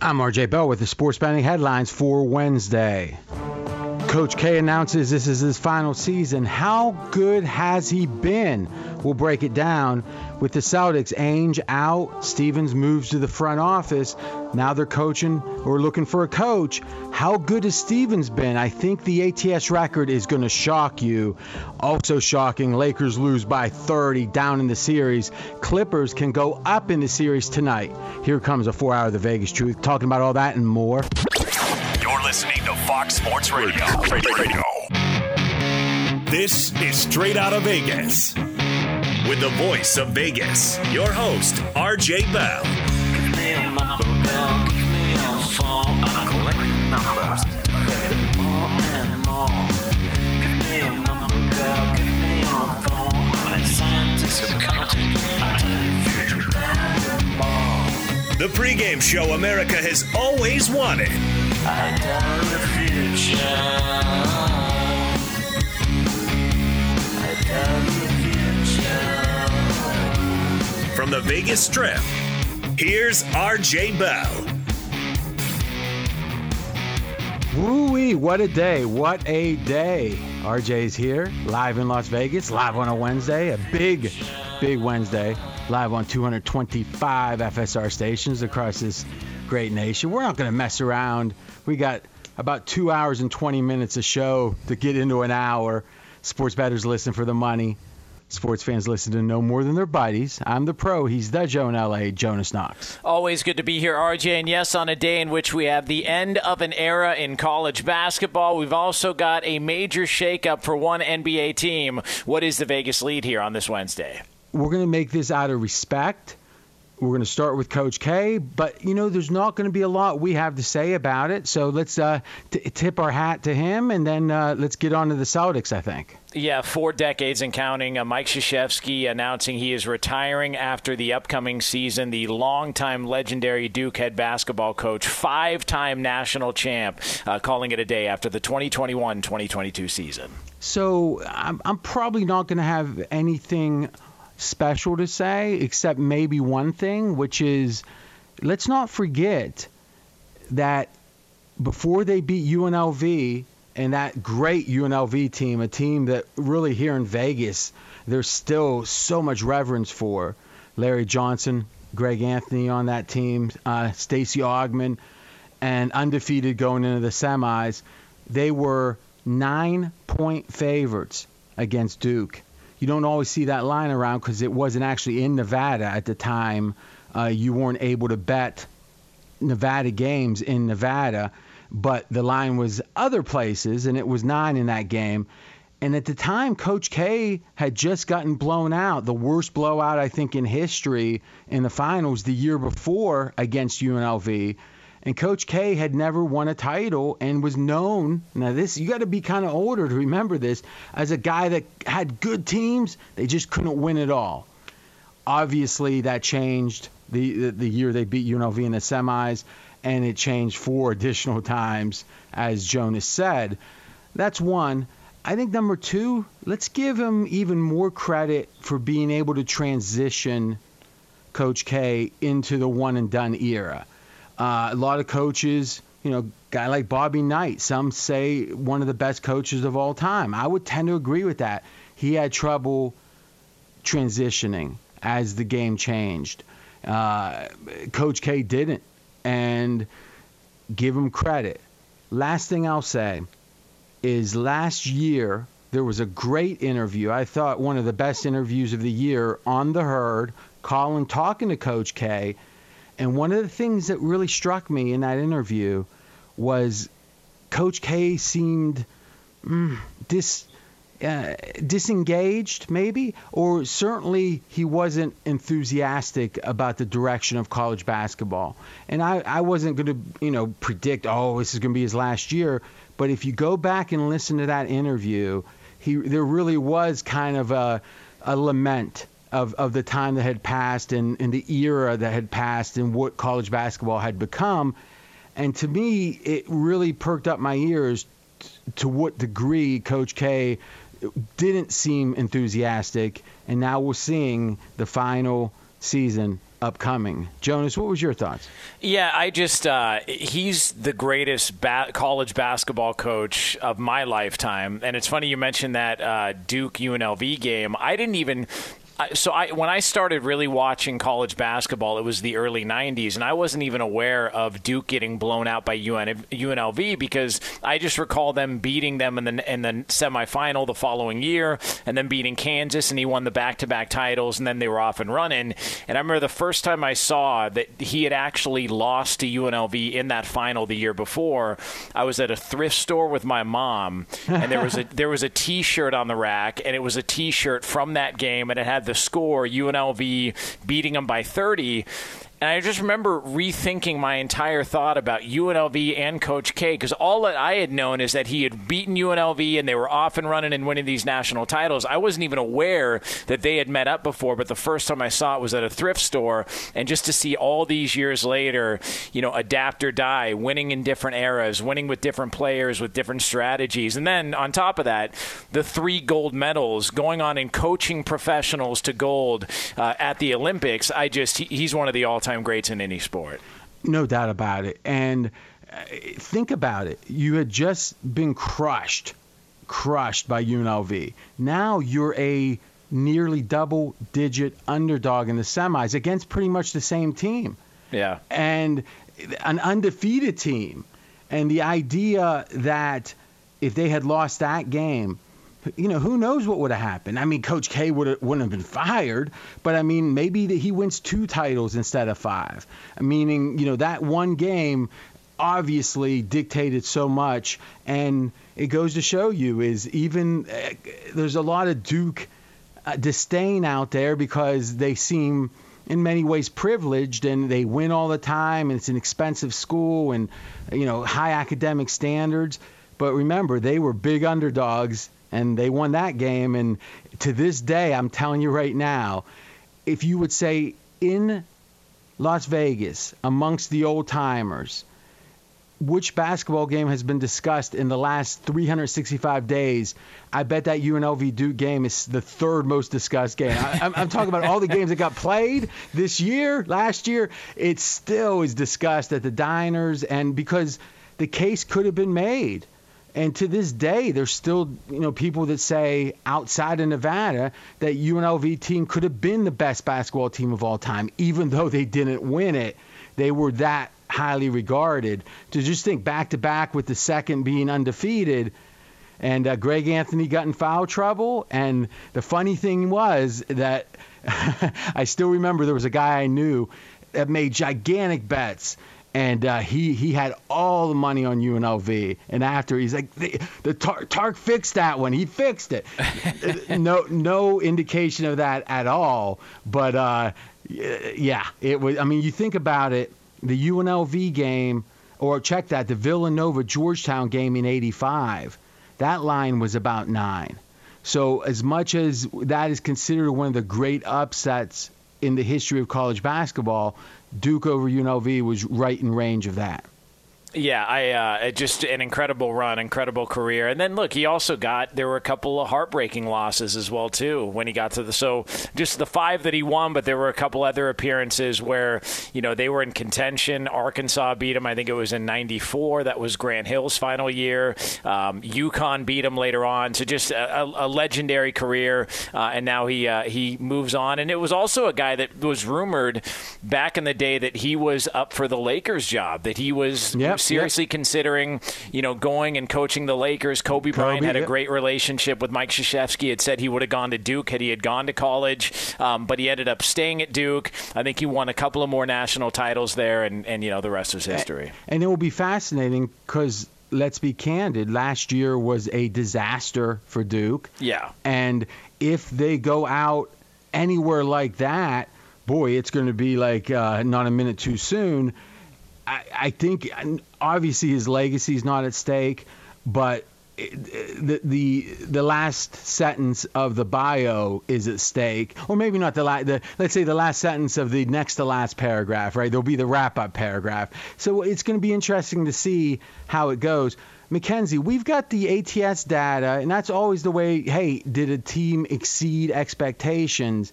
I'm RJ Bell with the sports betting headlines for Wednesday. Coach K announces this is his final season. How good has he been? We'll break it down. With the Celtics, Ainge out, Stevens moves to the front office. Now they're coaching or looking for a coach. How good has Stevens been? I think the ATS record is going to shock you. Also shocking, Lakers lose by 30 down in the series. Clippers can go up in the series tonight. Here comes a four hour of the Vegas Truth, talking about all that and more. Listening to Fox Sports Radio. Radio. Radio. This is Straight Out of Vegas. With the voice of Vegas, your host, RJ Bell. The pregame show America has always wanted. From the Vegas Strip, here's RJ Bell. Woo-wee, what a day, what a day. RJ's here, live in Las Vegas, live on a Wednesday, a big, big Wednesday, live on 225 FSR stations across this great nation. We're not going to mess around. We got about two hours and 20 minutes of show to get into an hour. Sports bettors listen for the money. Sports fans listen to no more than their buddies. I'm the pro. He's the Joe in LA, Jonas Knox. Always good to be here, RJ. And yes, on a day in which we have the end of an era in college basketball, we've also got a major shakeup for one NBA team. What is the Vegas lead here on this Wednesday? We're going to make this out of respect we're going to start with Coach K, but you know, there's not going to be a lot we have to say about it. So let's uh, t- tip our hat to him, and then uh, let's get on to the Celtics. I think. Yeah, four decades and counting. Uh, Mike Krzyzewski announcing he is retiring after the upcoming season. The longtime legendary Duke head basketball coach, five-time national champ, uh, calling it a day after the 2021-2022 season. So I'm, I'm probably not going to have anything special to say, except maybe one thing, which is let's not forget that before they beat UNLV and that great UNLV team, a team that really here in Vegas, there's still so much reverence for. Larry Johnson, Greg Anthony on that team, uh, Stacey Augmon, and undefeated going into the semis. They were nine point favorites against Duke you don't always see that line around because it wasn't actually in Nevada at the time. Uh, you weren't able to bet Nevada games in Nevada, but the line was other places, and it was nine in that game. And at the time, Coach K had just gotten blown out, the worst blowout I think in history in the finals the year before against UNLV. And Coach K had never won a title and was known. Now, this, you got to be kind of older to remember this, as a guy that had good teams, they just couldn't win it all. Obviously, that changed the, the, the year they beat UNLV in the semis, and it changed four additional times, as Jonas said. That's one. I think number two, let's give him even more credit for being able to transition Coach K into the one and done era. Uh, a lot of coaches, you know, guy like Bobby Knight, some say one of the best coaches of all time. I would tend to agree with that. He had trouble transitioning as the game changed. Uh, Coach K didn't, and give him credit. Last thing I'll say is last year there was a great interview. I thought one of the best interviews of the year on the herd. Colin talking to Coach K and one of the things that really struck me in that interview was Coach K seemed mm, dis, uh, disengaged, maybe, or certainly he wasn't enthusiastic about the direction of college basketball. And I, I wasn't going to, you know, predict, oh, this is going to be his last year. But if you go back and listen to that interview, he there really was kind of a, a lament of, of the time that had passed and, and the era that had passed and what college basketball had become. And to me, it really perked up my ears t- to what degree Coach K didn't seem enthusiastic. And now we're seeing the final season upcoming. Jonas, what was your thoughts? Yeah, I just uh, he's the greatest ba- college basketball coach of my lifetime, and it's funny you mentioned that uh, Duke UNLV game. I didn't even so I when I started really watching college basketball, it was the early '90s, and I wasn't even aware of Duke getting blown out by UN, UNLV because I just recall them beating them in the in the semifinal the following year, and then beating Kansas, and he won the back-to-back titles, and then they were off and running. And I remember the first time I saw that he had actually lost to UNLV in that final the year before. I was at a thrift store with my mom, and there was a there was a T-shirt on the rack, and it was a T-shirt from that game, and it had the score, UNLV beating them by 30. And I just remember rethinking my entire thought about UNLV and Coach K because all that I had known is that he had beaten UNLV and they were off and running and winning these national titles. I wasn't even aware that they had met up before, but the first time I saw it was at a thrift store. And just to see all these years later, you know, adapt or die, winning in different eras, winning with different players, with different strategies. And then on top of that, the three gold medals going on in coaching professionals to gold uh, at the Olympics. I just, he, he's one of the all time greats in any sport. No doubt about it. And uh, think about it. You had just been crushed, crushed by UNLV. Now you're a nearly double digit underdog in the semis against pretty much the same team. Yeah. And an undefeated team. And the idea that if they had lost that game, you know, who knows what would have happened? I mean, Coach K would wouldn't have been fired, but I mean, maybe he wins two titles instead of five. Meaning, you know, that one game obviously dictated so much, and it goes to show you is even uh, there's a lot of Duke uh, disdain out there because they seem in many ways privileged and they win all the time and it's an expensive school and you know high academic standards but remember they were big underdogs and they won that game. And to this day, I'm telling you right now, if you would say in Las Vegas amongst the old timers, which basketball game has been discussed in the last 365 days? I bet that UNLV Duke game is the third most discussed game. I, am talking about all the games that got played this year, last year. It still is discussed at the diners, and because the case could have been made and to this day, there's still you know people that say outside of Nevada that UNLV team could have been the best basketball team of all time, even though they didn't win it. They were that highly regarded. To just think back to back with the second being undefeated, and uh, Greg Anthony got in foul trouble. And the funny thing was that I still remember there was a guy I knew that made gigantic bets and uh, he he had all the money on UNLV. And after he's like, the, the Tar- Tark fixed that one. He fixed it. no no indication of that at all. But uh, yeah, it was. I mean, you think about it, the UNLV game, or check that, the Villanova Georgetown game in '85. That line was about nine. So as much as that is considered one of the great upsets in the history of college basketball, Duke over UNLV was right in range of that. Yeah, I uh, just an incredible run, incredible career, and then look, he also got there were a couple of heartbreaking losses as well too when he got to the so just the five that he won, but there were a couple other appearances where you know they were in contention. Arkansas beat him, I think it was in '94. That was Grant Hill's final year. Um, UConn beat him later on. So just a, a legendary career, uh, and now he uh, he moves on. And it was also a guy that was rumored back in the day that he was up for the Lakers job, that he was. Seriously yep. considering, you know, going and coaching the Lakers. Kobe, Kobe Bryant had a great relationship with Mike Krzyzewski. Had said he would have gone to Duke had he had gone to college, um, but he ended up staying at Duke. I think he won a couple of more national titles there, and, and you know the rest is history. And it will be fascinating because let's be candid, last year was a disaster for Duke. Yeah. And if they go out anywhere like that, boy, it's going to be like uh, not a minute too soon. I, I think obviously his legacy is not at stake, but the the the last sentence of the bio is at stake, or maybe not the last. The, let's say the last sentence of the next to last paragraph, right? There'll be the wrap up paragraph. So it's going to be interesting to see how it goes. Mackenzie, we've got the ATS data, and that's always the way. Hey, did a team exceed expectations?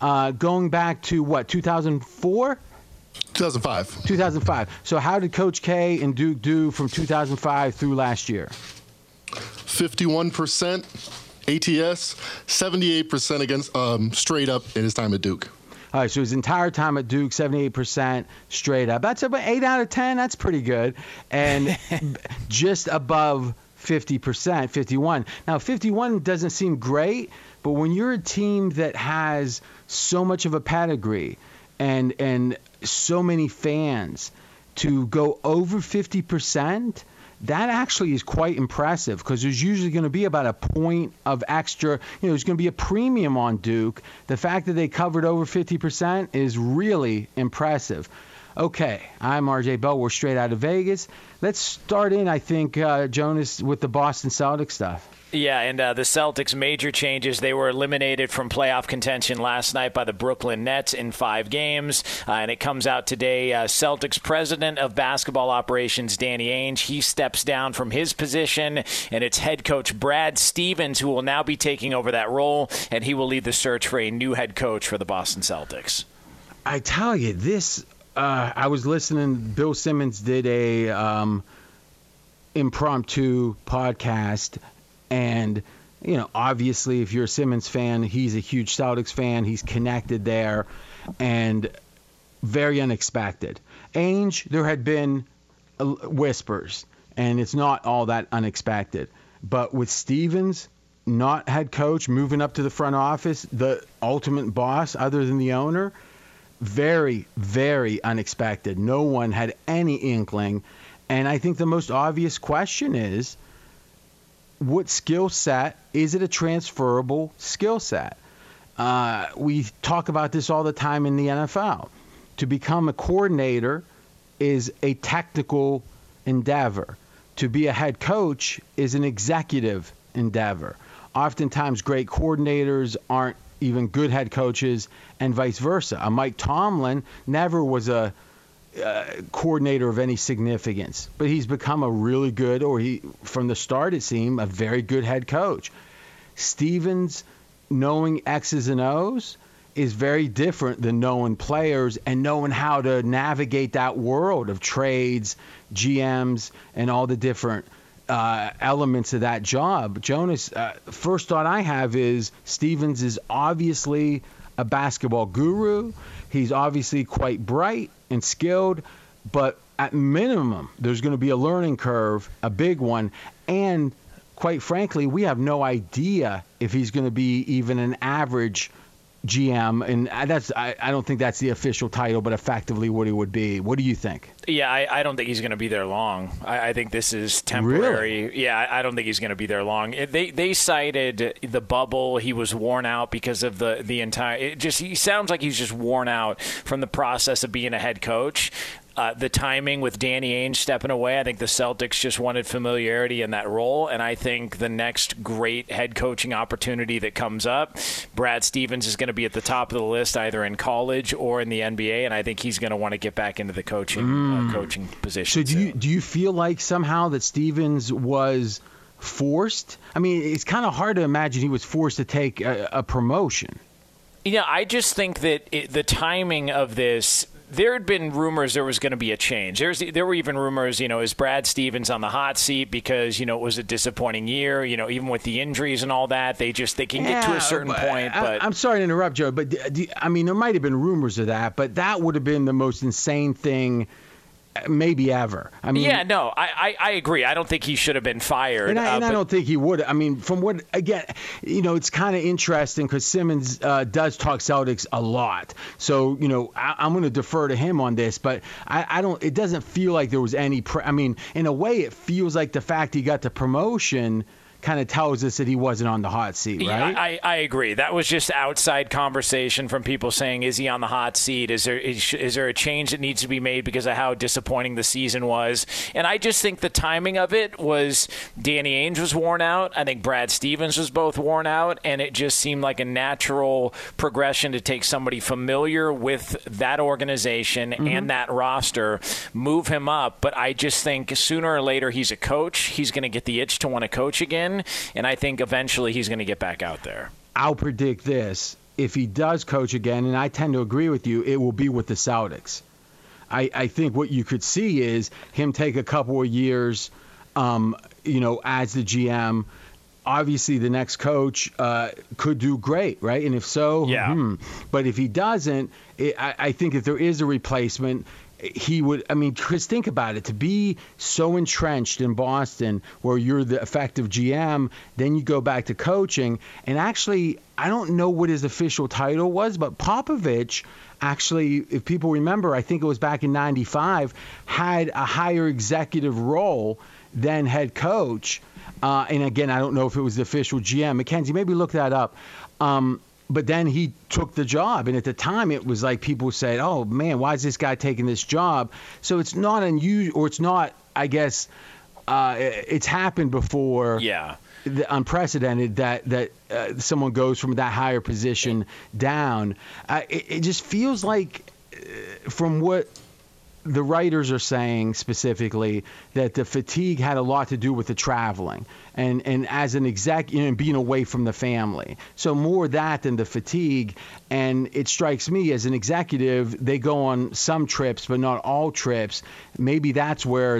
uh, going back to what 2004. 2005. 2005. So how did Coach K and Duke do from 2005 through last year? 51% ATS, 78% against um, straight up in his time at Duke. All right, so his entire time at Duke, 78% straight up. That's about 8 out of 10. That's pretty good. And just above 50%, 51. Now, 51 doesn't seem great, but when you're a team that has so much of a pedigree and and so many fans to go over 50%, that actually is quite impressive because there's usually going to be about a point of extra. You know, there's going to be a premium on Duke. The fact that they covered over 50% is really impressive. Okay, I'm RJ Bell. We're straight out of Vegas. Let's start in, I think, uh, Jonas, with the Boston Celtics stuff. Yeah, and uh, the Celtics' major changes. They were eliminated from playoff contention last night by the Brooklyn Nets in five games. Uh, and it comes out today. Uh, Celtics president of basketball operations, Danny Ainge, he steps down from his position. And it's head coach Brad Stevens who will now be taking over that role. And he will lead the search for a new head coach for the Boston Celtics. I tell you, this. Uh, I was listening. Bill Simmons did a um, impromptu podcast and, you know, obviously, if you're a Simmons fan, he's a huge Celtics fan. He's connected there and very unexpected. Ainge, there had been whispers, and it's not all that unexpected. But with Stevens, not head coach, moving up to the front office, the ultimate boss other than the owner, very, very unexpected. No one had any inkling. And I think the most obvious question is what skill set is it a transferable skill set? Uh, we talk about this all the time in the NFL. To become a coordinator is a technical endeavor. To be a head coach is an executive endeavor. Oftentimes, great coordinators aren't even good head coaches, and vice versa. A Mike Tomlin never was a uh, coordinator of any significance, but he's become a really good, or he from the start it seemed a very good head coach. Stevens knowing X's and O's is very different than knowing players and knowing how to navigate that world of trades, GMs, and all the different uh, elements of that job. Jonas, uh, first thought I have is Stevens is obviously a basketball guru. He's obviously quite bright and skilled, but at minimum, there's going to be a learning curve, a big one, and quite frankly, we have no idea if he's going to be even an average GM, and that's I, I don't think that's the official title, but effectively what he would be. What do you think? Yeah, I, I don't think he's going to be there long. I, I think this is temporary. Really? Yeah, I, I don't think he's going to be there long. They they cited the bubble. He was worn out because of the the entire. It just he sounds like he's just worn out from the process of being a head coach uh, the timing with Danny Ainge stepping away. I think the Celtics just wanted familiarity in that role, and I think the next great head coaching opportunity that comes up, Brad Stevens is going to be at the top of the list, either in college or in the NBA, and I think he's going to want to get back into the coaching mm. uh, coaching position. So do you do you feel like somehow that Stevens was forced? I mean, it's kind of hard to imagine he was forced to take a, a promotion. Yeah, I just think that it, the timing of this there had been rumors there was going to be a change. There's there were even rumors, you know, is Brad Stevens on the hot seat because you know it was a disappointing year, you know, even with the injuries and all that. They just they can yeah, get to a certain but point. Uh, but I, am sorry to interrupt, Joe, but uh, I mean there might have been rumors of that, but that would have been the most insane thing maybe ever. I mean, yeah, no, I, I, I, agree. I don't think he should have been fired. And, I, uh, and I, don't think he would. I mean, from what again, you know, it's kind of interesting because Simmons uh, does talk Celtics a lot. So you know, I, am going to defer to him on this, but I, I don't. It doesn't feel like there was any. Pre- I mean, in a way, it feels like the fact he got the promotion kind of tells us that he wasn't on the hot seat, right? Yeah, I, I agree. That was just outside conversation from people saying, "Is he on the hot seat? Is there is, is there a change that needs to be made because of how disappointing the season was?" And I just think the timing of it was Danny Ainge was worn out. I think Brad Stevens was both worn out, and it just seemed like a natural progression to take somebody familiar with that organization mm-hmm. and that roster, move him up. But I just think sooner or later he's a coach. He's going to get the itch to want to coach again and I think eventually he's going to get back out there. I'll predict this. if he does coach again, and I tend to agree with you, it will be with the Celtics. I, I think what you could see is him take a couple of years, um, you know, as the GM. Obviously, the next coach uh, could do great, right? And if so, yeah. Hmm. But if he doesn't, it, I, I think if there is a replacement, he would i mean chris think about it. To be so entrenched in boston where you're the effective gm then you go back to coaching and actually i don't know what his official title was but popovich actually if people remember i think it was back in 95 had a higher executive role than head coach. Uh, and again i don't know if it was the official gm mackenzie maybe look that up. Um, but then he took the job. And at the time it was like people said oh man why is this guy taking this job? So it's not unusual or it's not i guess uh, it's happened before yeah. the unprecedented that that uh, someone goes from that higher position down. Uh, it, it just feels like uh, from what the writers are saying specifically that the fatigue had a lot to do with the traveling and and as an exec, you know, being away from the family. So more that than the fatigue. And it strikes me as an executive, they go on some trips, but not all trips. Maybe that's where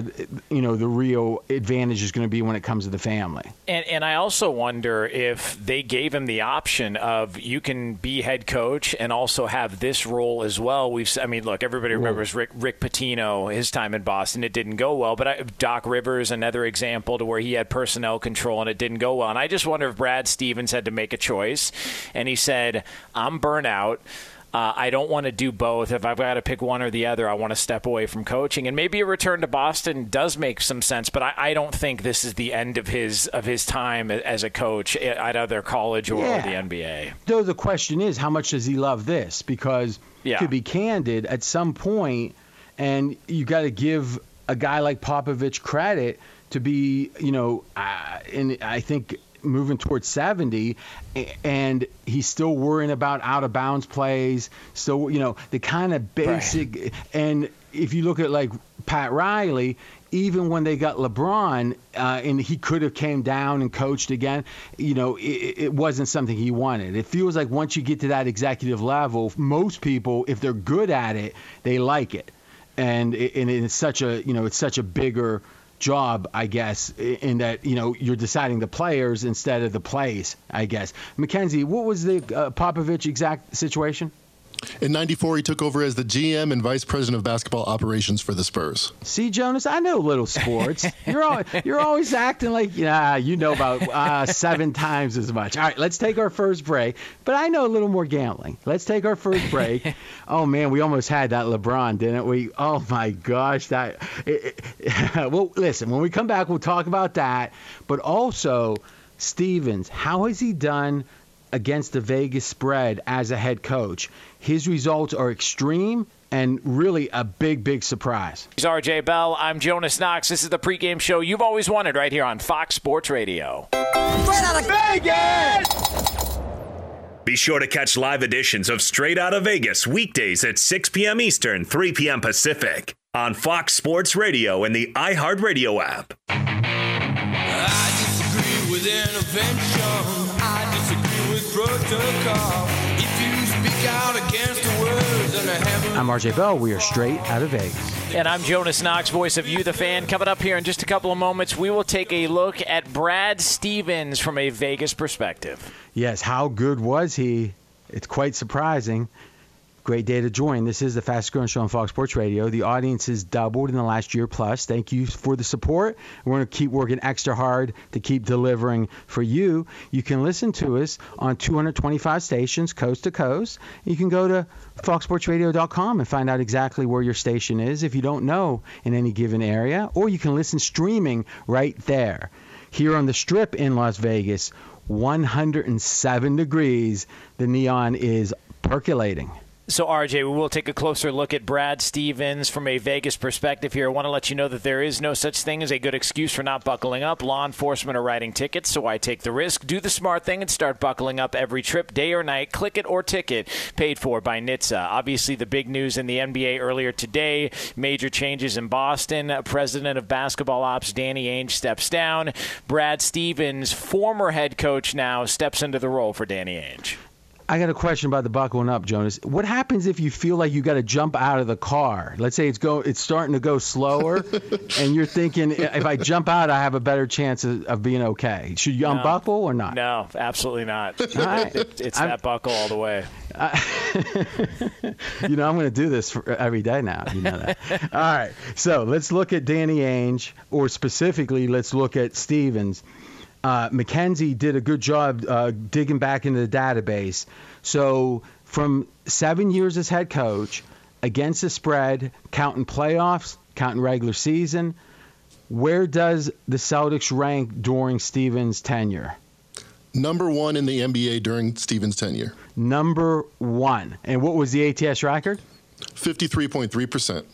you know the real advantage is going to be when it comes to the family. And and I also wonder if they gave him the option of you can be head coach and also have this role as well. We've I mean, look, everybody remembers Rick Rick Pitino, his time in Boston. It didn't go well, but I, Doc Rivers, another example to where he had personnel control and it didn't go well. And I just wonder if Brad Stevens had to make a choice and he said, I'm burnout. Uh, I don't want to do both. If I've got to pick one or the other, I want to step away from coaching. And maybe a return to Boston does make some sense, but I, I don't think this is the end of his of his time as a coach at either college or, yeah. the NBA. Though the question is, how much does he love this? Because yeah. to be candid, at some point, and you got to give a guy like Popovich credit to be, you know, uh, and I think moving towards 70 and he's still worrying about out of bounds plays so you know the kind of basic right. and if you look at like pat riley even when they got lebron uh, and he could have came down and coached again you know it, it, wasn't something he wanted it feels like once you get to that executive level most people if they're good at it they like it and, and it's such a you know it's such a bigger job, I guess, in that you know you're deciding the players instead of the plays. I guess. Mackenzie, what was the uh, Popovich exact situation? In 94, he took over as the GM and vice president of basketball operations for the Spurs. See, Jonas, I know little sports. you're, all, you're always acting like, yeah, you know about uh, seven times as much. All right, let's take our first break. But I know a little more gambling. Let's take our first break. oh, man, we almost had that LeBron, didn't we? Oh, my gosh. that. It, it, well, listen, when we come back, we'll talk about that. But also, Stevens, how has he done – against the Vegas spread as a head coach. His results are extreme and really a big, big surprise. He's RJ Bell. I'm Jonas Knox. This is the pregame show you've always wanted right here on Fox Sports Radio. Straight out of Vegas! Be sure to catch live editions of Straight Out of Vegas weekdays at 6 p.m. Eastern, 3 p.m. Pacific on Fox Sports Radio and the iHeartRadio app. I'm RJ Bell. We are straight out of Vegas. And I'm Jonas Knox, voice of You, the fan. Coming up here in just a couple of moments, we will take a look at Brad Stevens from a Vegas perspective. Yes, how good was he? It's quite surprising. Great day to join. This is the fastest growing show on Fox Sports Radio. The audience has doubled in the last year plus. Thank you for the support. We're going to keep working extra hard to keep delivering for you. You can listen to us on 225 stations, coast to coast. You can go to foxsportsradio.com and find out exactly where your station is if you don't know in any given area, or you can listen streaming right there. Here on the Strip in Las Vegas, 107 degrees. The neon is percolating. So, RJ, we will take a closer look at Brad Stevens from a Vegas perspective here. I want to let you know that there is no such thing as a good excuse for not buckling up. Law enforcement are writing tickets, so I take the risk. Do the smart thing and start buckling up every trip, day or night. Click it or ticket, paid for by NHTSA. Obviously, the big news in the NBA earlier today major changes in Boston. President of basketball ops Danny Ainge steps down. Brad Stevens, former head coach, now steps into the role for Danny Ainge. I got a question about the buckling up, Jonas. What happens if you feel like you got to jump out of the car? Let's say it's go, it's starting to go slower, and you're thinking, if I jump out, I have a better chance of, of being okay. Should you No. unbuckle or not? No, absolutely not. right. It- it's I'm- that buckle all the way. you know, I'm going to do this for every day now. You know that. All right. So let's look at Danny Ainge, or specifically, let's look at Stevens. Uh, Mackenzie did a good job uh, digging back into the database. So from seven years as head coach, against the spread, counting playoffs, counting regular season, where does the Celtics rank during Stevens' tenure? Number one in the NBA during Stevens' tenure. Number one. And what was the ATS record? 53.3%.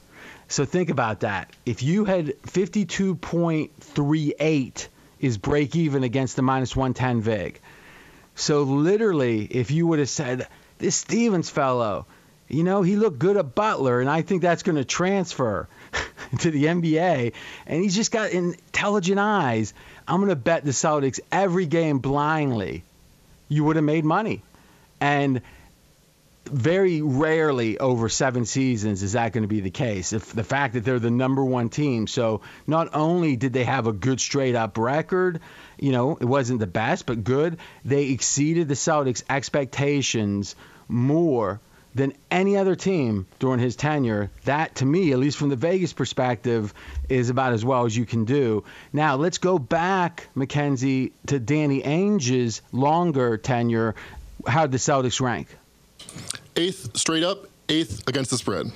So think about that. If you had 52.38 is break even against the minus 110 VIG. So literally, if you would have said, this Stevens fellow, you know, he looked good at Butler, and I think that's going to transfer to the NBA, and he's just got intelligent eyes. I'm going to bet the Celtics every game blindly. You would have made money. And very rarely over seven seasons is that going to be the case. If the fact that they're the number one team, so not only did they have a good straight up record, you know, it wasn't the best, but good. They exceeded the Celtics' expectations more than any other team during his tenure. That, to me, at least from the Vegas perspective, is about as well as you can do. Now, let's go back, Mackenzie, to Danny Ainge's longer tenure. How did the Celtics rank? Eighth straight up, eighth against the spread.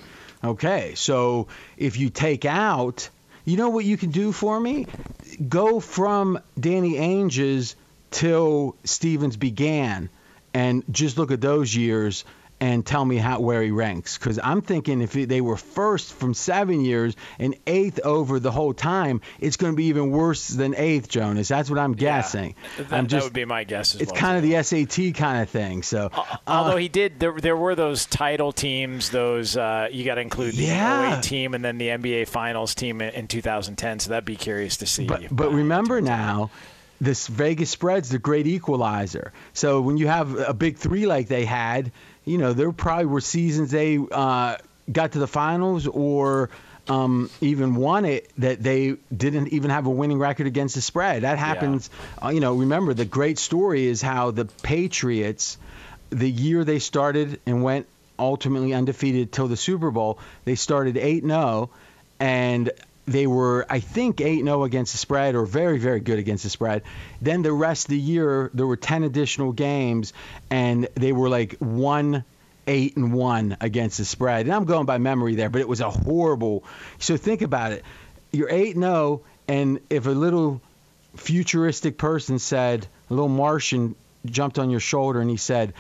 Okay, so if you take out, you know what you can do for me? Go from Danny Ainge's till Stevens began, and just look at those years and tell me how where he ranks. Because I'm thinking if they were first from seven years and eighth over the whole time, it's going to be even worse than eighth, Jonas. That's what I'm guessing. That, I'm that would be my guess as it's well. kind of the SAT kind of thing. So, Although he did, there, there were those title teams. Those uh, you got to include the Yeah. 08 team and then the NBA Finals team in, in 2010. So that'd be curious to see. But but remember now, this Vegas spread's the great equalizer. So when you have a big three like they had, you know there probably were seasons they uh, got to the finals or um, even won it that they didn't even have a winning record against the spread. That happens. Uh, you know, remember the great story is how the Patriots, the year they started and went ultimately undefeated till the Super Bowl, they started 8-0 and they were, I think, 8 0 against the spread or very, very good against the spread. Then the rest of the year, there were 10 additional games, and they were like 1 8 and 1 against the spread. And I'm going by memory there, but it was a horrible. So think about it. You're 8 0, and if a little futuristic person said, a little Martian jumped on your shoulder and he said,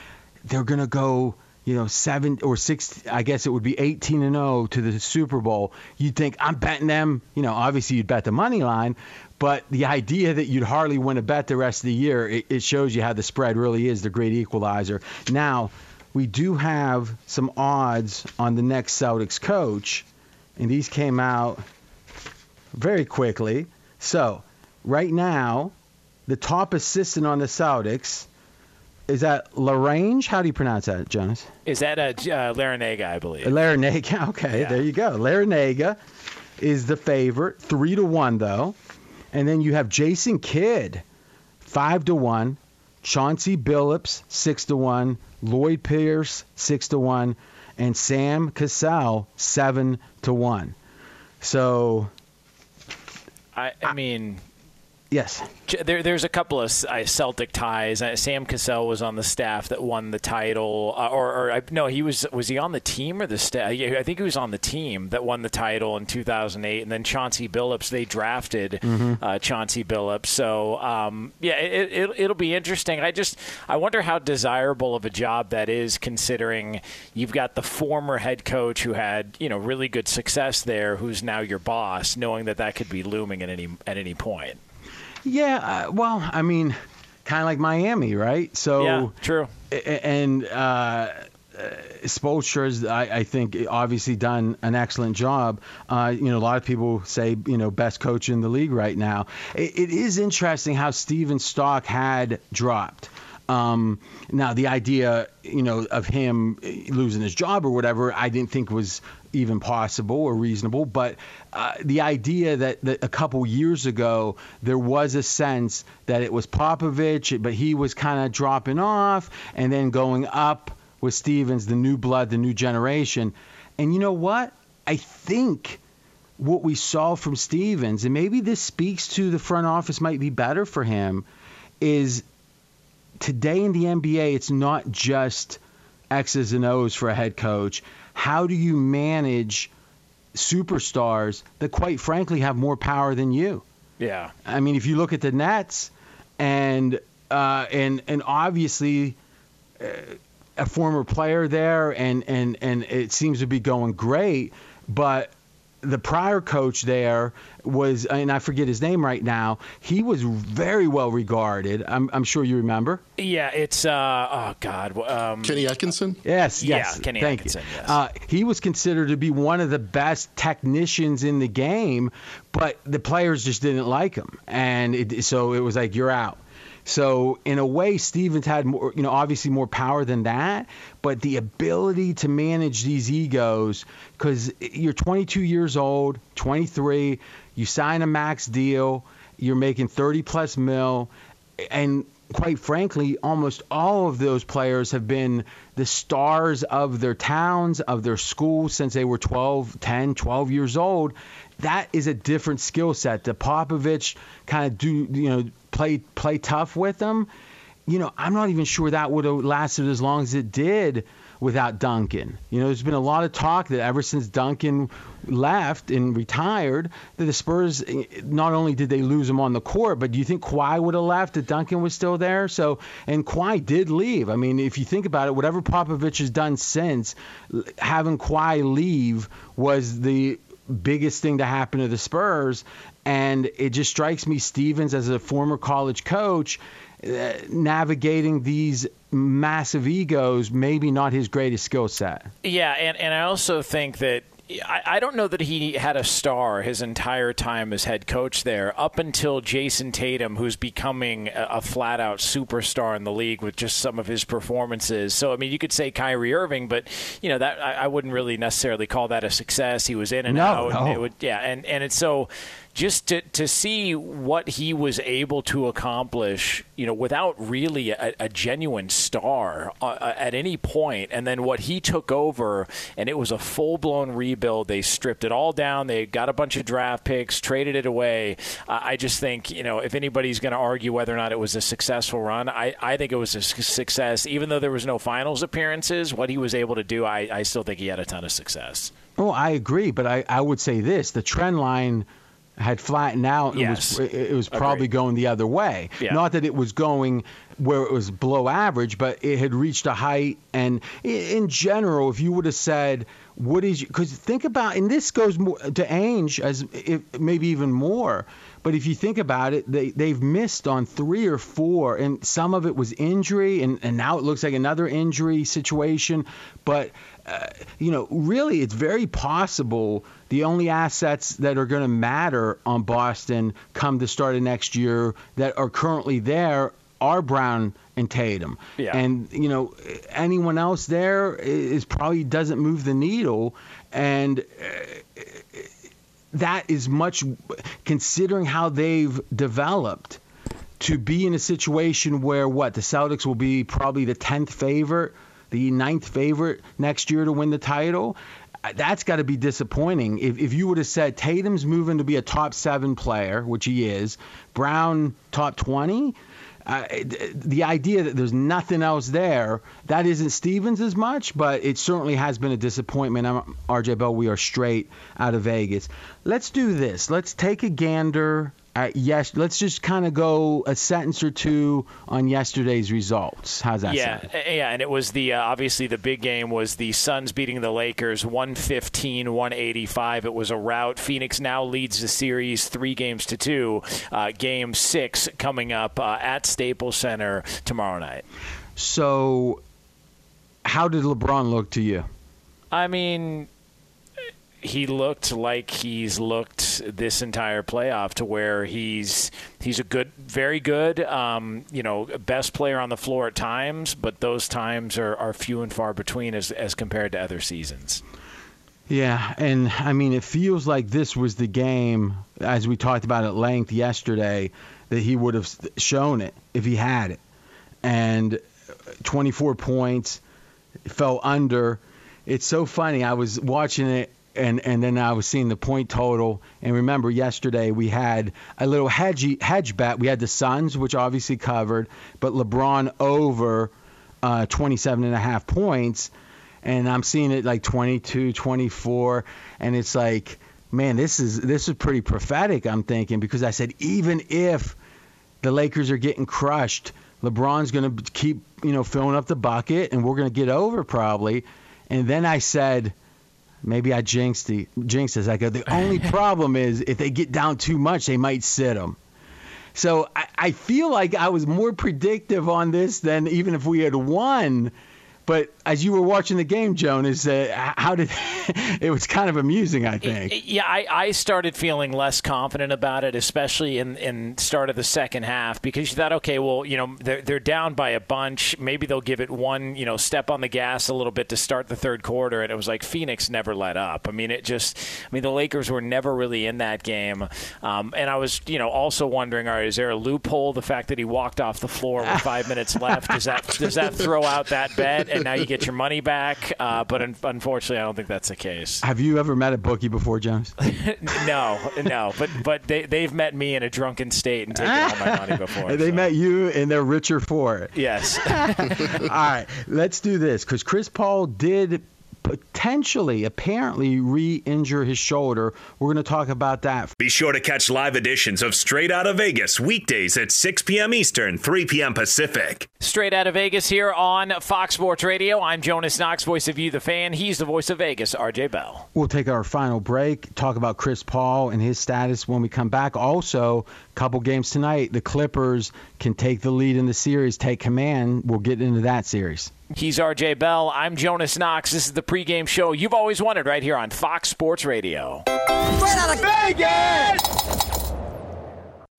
they're going to go you know, seven or six, I guess it would be 18 and 0 to the Super Bowl, you'd think, I'm betting them. You know, obviously you'd bet the money line, but the idea that you'd hardly win a bet the rest of the year, it, it shows you how the spread really is the great equalizer. Now, we do have some odds on the next Celtics coach, and these came out very quickly. So, right now, the top assistant on the Celtics is that Larange? How do you pronounce that, Jonas? Is that a uh, Larranaga, I believe? Larranaga. Okay, Yeah. there you go. Larranaga is the favorite, three to one though, and then you have Jason Kidd, five to one, Chauncey Billups, six to one, Lloyd Pierce, six to one, and Sam Cassell, seven to one. So I, I mean, yes, There, there's a couple of uh, Celtic ties. Uh, Sam Cassell was on the staff that won the title, uh, or, or no, he was was he on the team or the staff? Yeah, I think he was on the team that won the title in 2008. And then Chauncey Billups, they drafted uh, Chauncey Billups. So um, yeah, it, it, it'll be interesting. I just I wonder how desirable of a job that is, considering you've got the former head coach who had you know really good success there, who's now your boss, knowing that that could be looming at any at any point. Yeah. Uh, well, I mean, kind of like Miami, right? So Yeah, true. And uh, uh, Spoelstra's, I, I think, obviously done an excellent job. Uh, you know, a lot of people say, you know, best coach in the league right now. It, it is interesting how Stevens' stock had dropped. Um, now, the idea, you know, of him losing his job or whatever, I didn't think was even possible or reasonable. But uh, the idea that, that a couple years ago there was a sense that it was Popovich, but he was kind of dropping off and then going up with Stevens, the new blood, the new generation. And you know what? I think what we saw from Stevens, and maybe this speaks to the front office might be better for him, is today in the NBA, it's not just X's and O's for a head coach. How do you manage superstars that, quite frankly, have more power than you? Yeah. I mean, if you look at the Nets, and uh, and and obviously. Uh, a former player there, and, and, and it seems to be going great. But the prior coach there was, and I forget his name right now. He was very well regarded. I'm, I'm sure you remember. Yeah, it's uh, oh god, um, Kenny Atkinson. Yes, yes. Yeah, Kenny Thank Atkinson. You. Yes. Uh, he was considered to be one of the best technicians in the game, but the players just didn't like him, and it, so it was like you're out. So in a way, Stevens had more, you know, obviously more power than that, but the ability to manage these egos, because you're 22 years old, 23, you sign a max deal, you're making 30 plus mil, and quite frankly, almost all of those players have been the stars of their towns, of their schools since they were 12, 10, 12 years old. That is a different skill set. The Popovich kind of do, you know, play play tough with them. You know, I'm not even sure that would have lasted as long as it did without Duncan. You know, there's been a lot of talk that ever since Duncan left and retired, that the Spurs eh, not only did they lose him on the court, but do you think Kawhi would have left if Duncan was still there? So, and Kawhi did leave. I mean, if you think about it, whatever Popovich has done since, having Kawhi leave was the biggest thing to happen to the Spurs. And it just strikes me, Stevens, as a former college coach, uh, navigating these massive egos, maybe not his greatest skill set. Yeah, and, and I also think that I, I don't know that he had a star his entire time as head coach there, up until Jayson Tatum, who's becoming a, a flat out superstar in the league with just some of his performances. So, I mean, you could say Kyrie Irving, but, you know, that I, I wouldn't really necessarily call that a success. He was in and No, out. no. And it would, yeah, and, and it's so just to, to see what he was able to accomplish, you know, without really a, a genuine star uh, at any point, and then what he took over, and it was a full blown rebuild. They stripped it all down. They got a bunch of draft picks, traded it away. Uh, I just think, you know, if anybody's going to argue whether or not it was a successful run, I, I think it was a su- success. Even though there was no finals appearances, what he was able to do, I, I still think he had a ton of success. Oh, I agree, but I, I would say this: the trend line had flattened out. Yes. It was, it was probably Agreed. going the other way. Yeah. Not that it was going where it was below average, but it had reached a height. And in general, if you would have said, what is, because think about, and this goes more to Ainge as if, maybe even more. But if you think about it, they, they've missed on three or four, and some of it was injury, and, and now it looks like another injury situation. But, uh, you know, really, it's very possible the only assets that are going to matter on Boston come the start of next year that are currently there are Brown and Tatum. Yeah. And, you know, anyone else there is probably doesn't move the needle. And that is much considering how they've developed to be in a situation where what the Celtics will be probably the 10th favorite, the ninth favorite next year to win the title. That's got to be disappointing. If, if you would have said Tatum's moving to be a top seven player, which he is, Brown top 20, uh, the idea that there's nothing else there, that isn't Stevens as much, but it certainly has been a disappointment. I'm, RJ Bell, we are straight out of Vegas. Let's do this. Let's take a gander at yes. Let's just kind of go a sentence or two on yesterday's results. How's that yeah, sound? uh, yeah, and it was the uh, obviously the big game was the Suns beating the Lakers 115-185. It was a rout. Phoenix now leads the series 3 games to 2. Uh, game 6 coming up uh, at Staples Center tomorrow night. So, how did LeBron look to you? I mean, he looked like he's looked this entire playoff to where he's he's a good, very good, um, you know, best player on the floor at times, but those times are, are few and far between as as compared to other seasons. Yeah, and I mean, it feels like this was the game, as we talked about at length yesterday, that he would have shown it if he had it. And 24 points, fell under. It's so funny. I was watching it and and then I was seeing the point total. And remember, yesterday we had a little hedge hedge bet. We had the Suns, which obviously covered, but LeBron over uh, 27 and a half points. And I'm seeing it like 22, 24, and it's like, man, this is this is pretty prophetic. I'm thinking because I said even if the Lakers are getting crushed, LeBron's going to keep you know filling up the bucket, and we're going to get over probably. And then I said maybe I jinxed the jinxed this. I go, the only problem is if they get down too much, they might sit them. So I, I feel like I was more predictive on this than even if we had won but as you were watching the game, Jonas, uh, how did it was kind of amusing, I think. Yeah, I, I started feeling less confident about it, especially in in start of the second half, because you thought, okay, well, you know, they're they're down by a bunch. Maybe they'll give it one, you know, step on the gas a little bit to start the third quarter, and it was like Phoenix never let up. I mean, it just, I mean, the Lakers were never really in that game, um, and I was, you know, also wondering, all right, is there a loophole? The fact that he walked off the floor with five minutes left does that does that throw out that bet? And now you get your money back. Uh, but un- unfortunately, I don't think that's the case. Have you ever met a bookie before, Jones? no, no. But but they they've met me in a drunken state and taken all my money before. they so. met you, and they're richer for it. Yes. all right, let's do this because Chris Paul did potentially, apparently, re injure his shoulder. We're going to talk about that. Be sure to catch live editions of Straight Out of Vegas weekdays at 6 p.m. Eastern, 3 p.m. Pacific. Straight Out of Vegas here on Fox Sports Radio. I'm Jonas Knox, voice of You, the fan. He's the voice of Vegas, RJ Bell. We'll take our final break, talk about Chris Paul and his status when we come back. Also, couple games tonight. The Clippers can take the lead in the series, take command. We'll get into that series. He's RJ Bell. I'm Jonas Knox. This is the pregame show you've always wanted right here on Fox Sports Radio. Straight out of Vegas!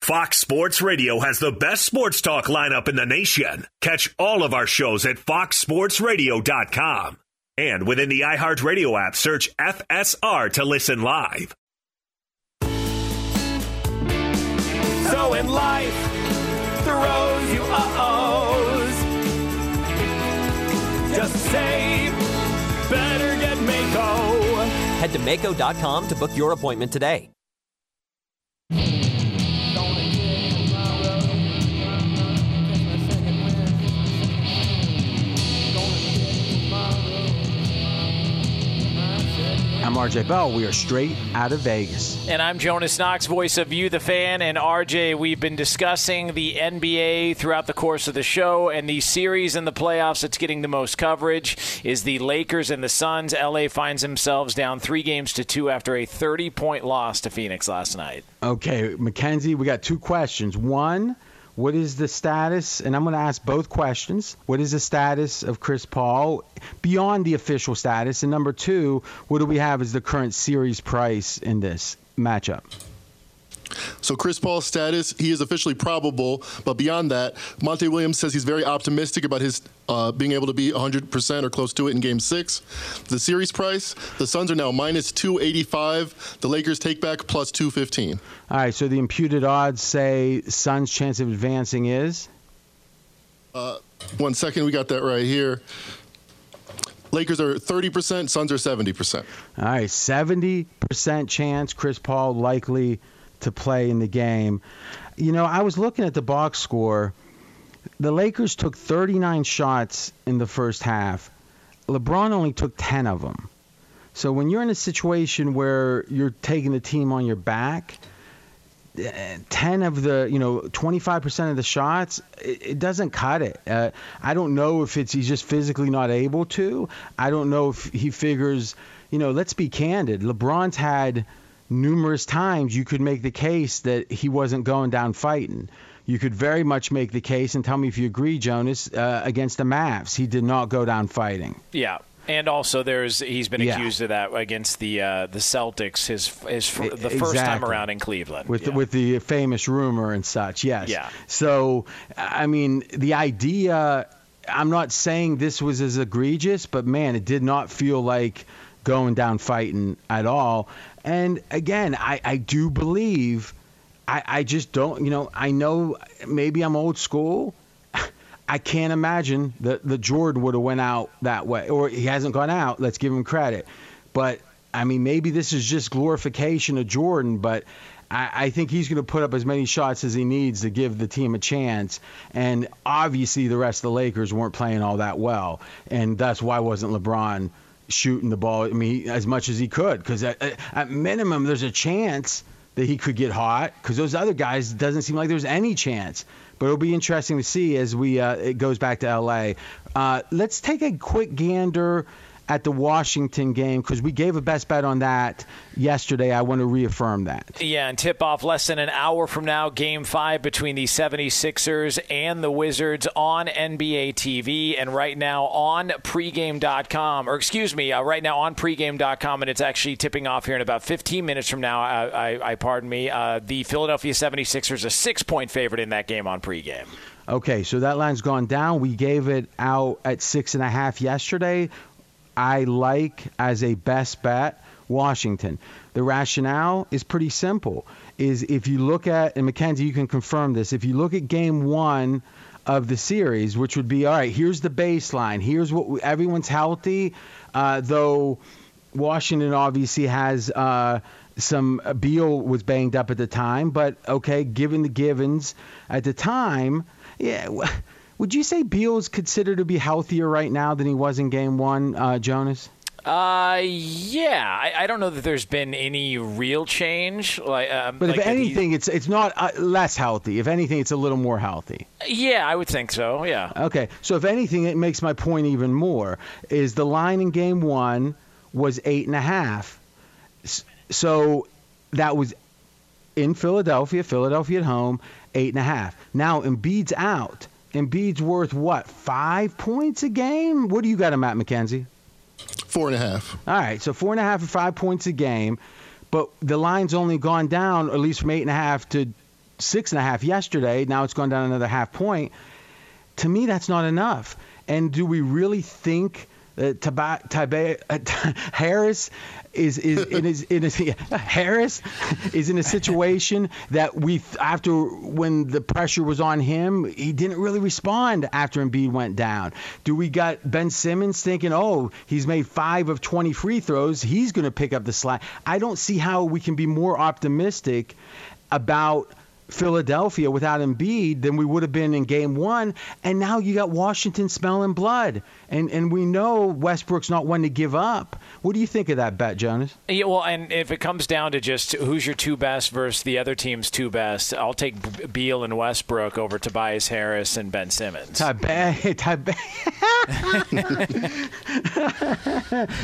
Fox Sports Radio has the best sports talk lineup in the nation. Catch all of our shows at foxsportsradio.com. And within the iHeartRadio app, search FSR to listen live. In life, throws you uh-ohs. Just better get Maaco. Head to Maaco.com to book your appointment today. I'm RJ Bell. We are straight out of Vegas. And I'm Jonas Knox, voice of You, the fan. And RJ, we've been discussing the NBA throughout the course of the show, and the series in the playoffs that's getting the most coverage is the Lakers and the Suns. LA finds themselves down three games to two after a 30 point loss to Phoenix last night. Okay, Mackenzie, we got two questions. One, what is the status? And I'm going to ask both questions. What is the status of Chris Paul beyond the official status? And number two, what do we have as the current series price in this matchup? So Chris Paul's status, he is officially probable, but beyond that, Monty Williams says he's very optimistic about his uh, being able to be 100% or close to it in Game Six. The series price, the Suns are now minus 285. The Lakers take back plus 215. All right, so the imputed odds say Suns' chance of advancing is. Uh, one second, we got that right here. Lakers are 30%, Suns are 70%. All right, 70% chance Chris Paul likely to play in the game. You know, I was looking at the box score. The Lakers took 39 shots in the first half. LeBron only took 10 of them. So when you're in a situation where you're taking the team on your back, 10 of the, you know, 25% of the shots, it, it doesn't cut it. Uh, I don't know if it's he's just physically not able to. I don't know if he figures, you know, let's be candid. LeBron's had numerous times you could make the case that he wasn't going down fighting. You could very much make the case, and tell me if you agree, Jonas, uh, against the Mavs. He did not go down fighting. Yeah. And also, there's he's been Yeah. accused of that against the uh, the Celtics his his the first time around in Cleveland. with Yeah. the, with the famous rumor and such. Yes. Yeah. So I mean, the idea. I'm not saying this was as egregious, but man, it did not feel like going down fighting at all. And again, I, I do believe. I, I just don't. You know, I know maybe I'm old school. I can't imagine that the Jordan would have went out that way, or he hasn't gone out. Let's give him credit. But I mean, maybe this is just glorification of Jordan. But I, I think he's going to put up as many shots as he needs to give the team a chance. And obviously, the rest of the Lakers weren't playing all that well, and that's why wasn't LeBron shooting the ball? I mean, as much as he could, because at, at minimum, there's a chance that he could get hot because those other guys doesn't seem like there's any chance. But it'll be interesting to see as we uh, it goes back to L.A. Uh, let's take a quick gander at the Washington game because we gave a best bet on that yesterday. I want to reaffirm that. Yeah, and tip off less than an hour from now, game five between the 76ers and the Wizards on NBA TV. And right now on pregame.com, or excuse me, uh, right now on pregame.com, and it's actually tipping off here in about 15 minutes from now. I, I, I pardon me. Uh, the Philadelphia 76ers, a six point favorite in that game on pregame. Okay, so that line's gone down. We gave it out at six and a half yesterday. I like as a best bet Washington. The rationale is pretty simple. Is if you look at and Mackenzie, you can confirm this. If you look at game one of the series, which would be all right. Here's the baseline. Here's what we, everyone's healthy, uh, though. Washington obviously has uh, some Beal was banged up at the time, but okay, given the givens at the time, yeah. Would you say Beal's considered to be healthier right now than he was in Game One, uh, Jonas? Uh, yeah. I, I don't know that there's been any real change. Like, um, But like if that he- anything, it's it's not uh, less healthy. If anything, it's a little more healthy. yeah, I would think so. Yeah. Okay, so if anything, it makes my point even more. Is the line in Game One was eight and a half, so that was in Philadelphia, Philadelphia at home, eight and a half. Now Embiid's out. Embiid's worth what? Five points a game? What do you got him at, Mackenzie? Four and a half. All right, so four and a half or five points a game, but the line's only gone down at least from eight and a half to six and a half yesterday. Now it's gone down another half point. To me, that's not enough. And do we really think that Taba, uh, Harris is is in his, in his, Harris is in a situation that we after when the pressure was on him, he didn't really respond after Embiid went down. Do we got Ben Simmons thinking, oh, he's made five of 20 free throws, he's going to pick up the slack? I don't see how we can be more optimistic about Philadelphia without Embiid than we would have been in game one. And now you got Washington smelling blood. And and we know Westbrook's not one to give up. What do you think of that bet, Jonas? Yeah, well, and if it comes down to just who's your two best versus the other team's two best, I'll take Beal and Westbrook over Tobias Harris and Ben Simmons. Tabe, Tabe.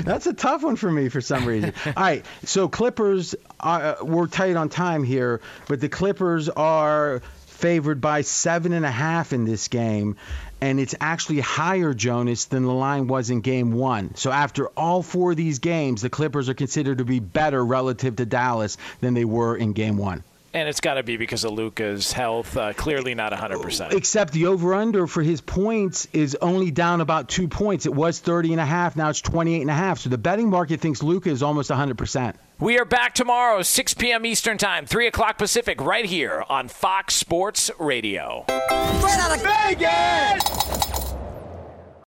That's a tough one for me for some reason. All right, so Clippers are, uh, we're tight on time here, but the Clippers are favored by seven and a half in this game, and it's actually higher, Jonas, than the line was in Game One. So after all four of these games, the Clippers are considered to be better relative to Dallas than they were in Game One. And it's got to be because of Luka's health. Uh, clearly not 100%. Except the over under for his points is only down about two points. It was 30 and a half, now it's 28 and a half. So the betting market thinks Luka is almost 100%. We are back tomorrow, 6 p.m. Eastern Time, 3 o'clock Pacific, right here on Fox Sports Radio. Straight out of Vegas!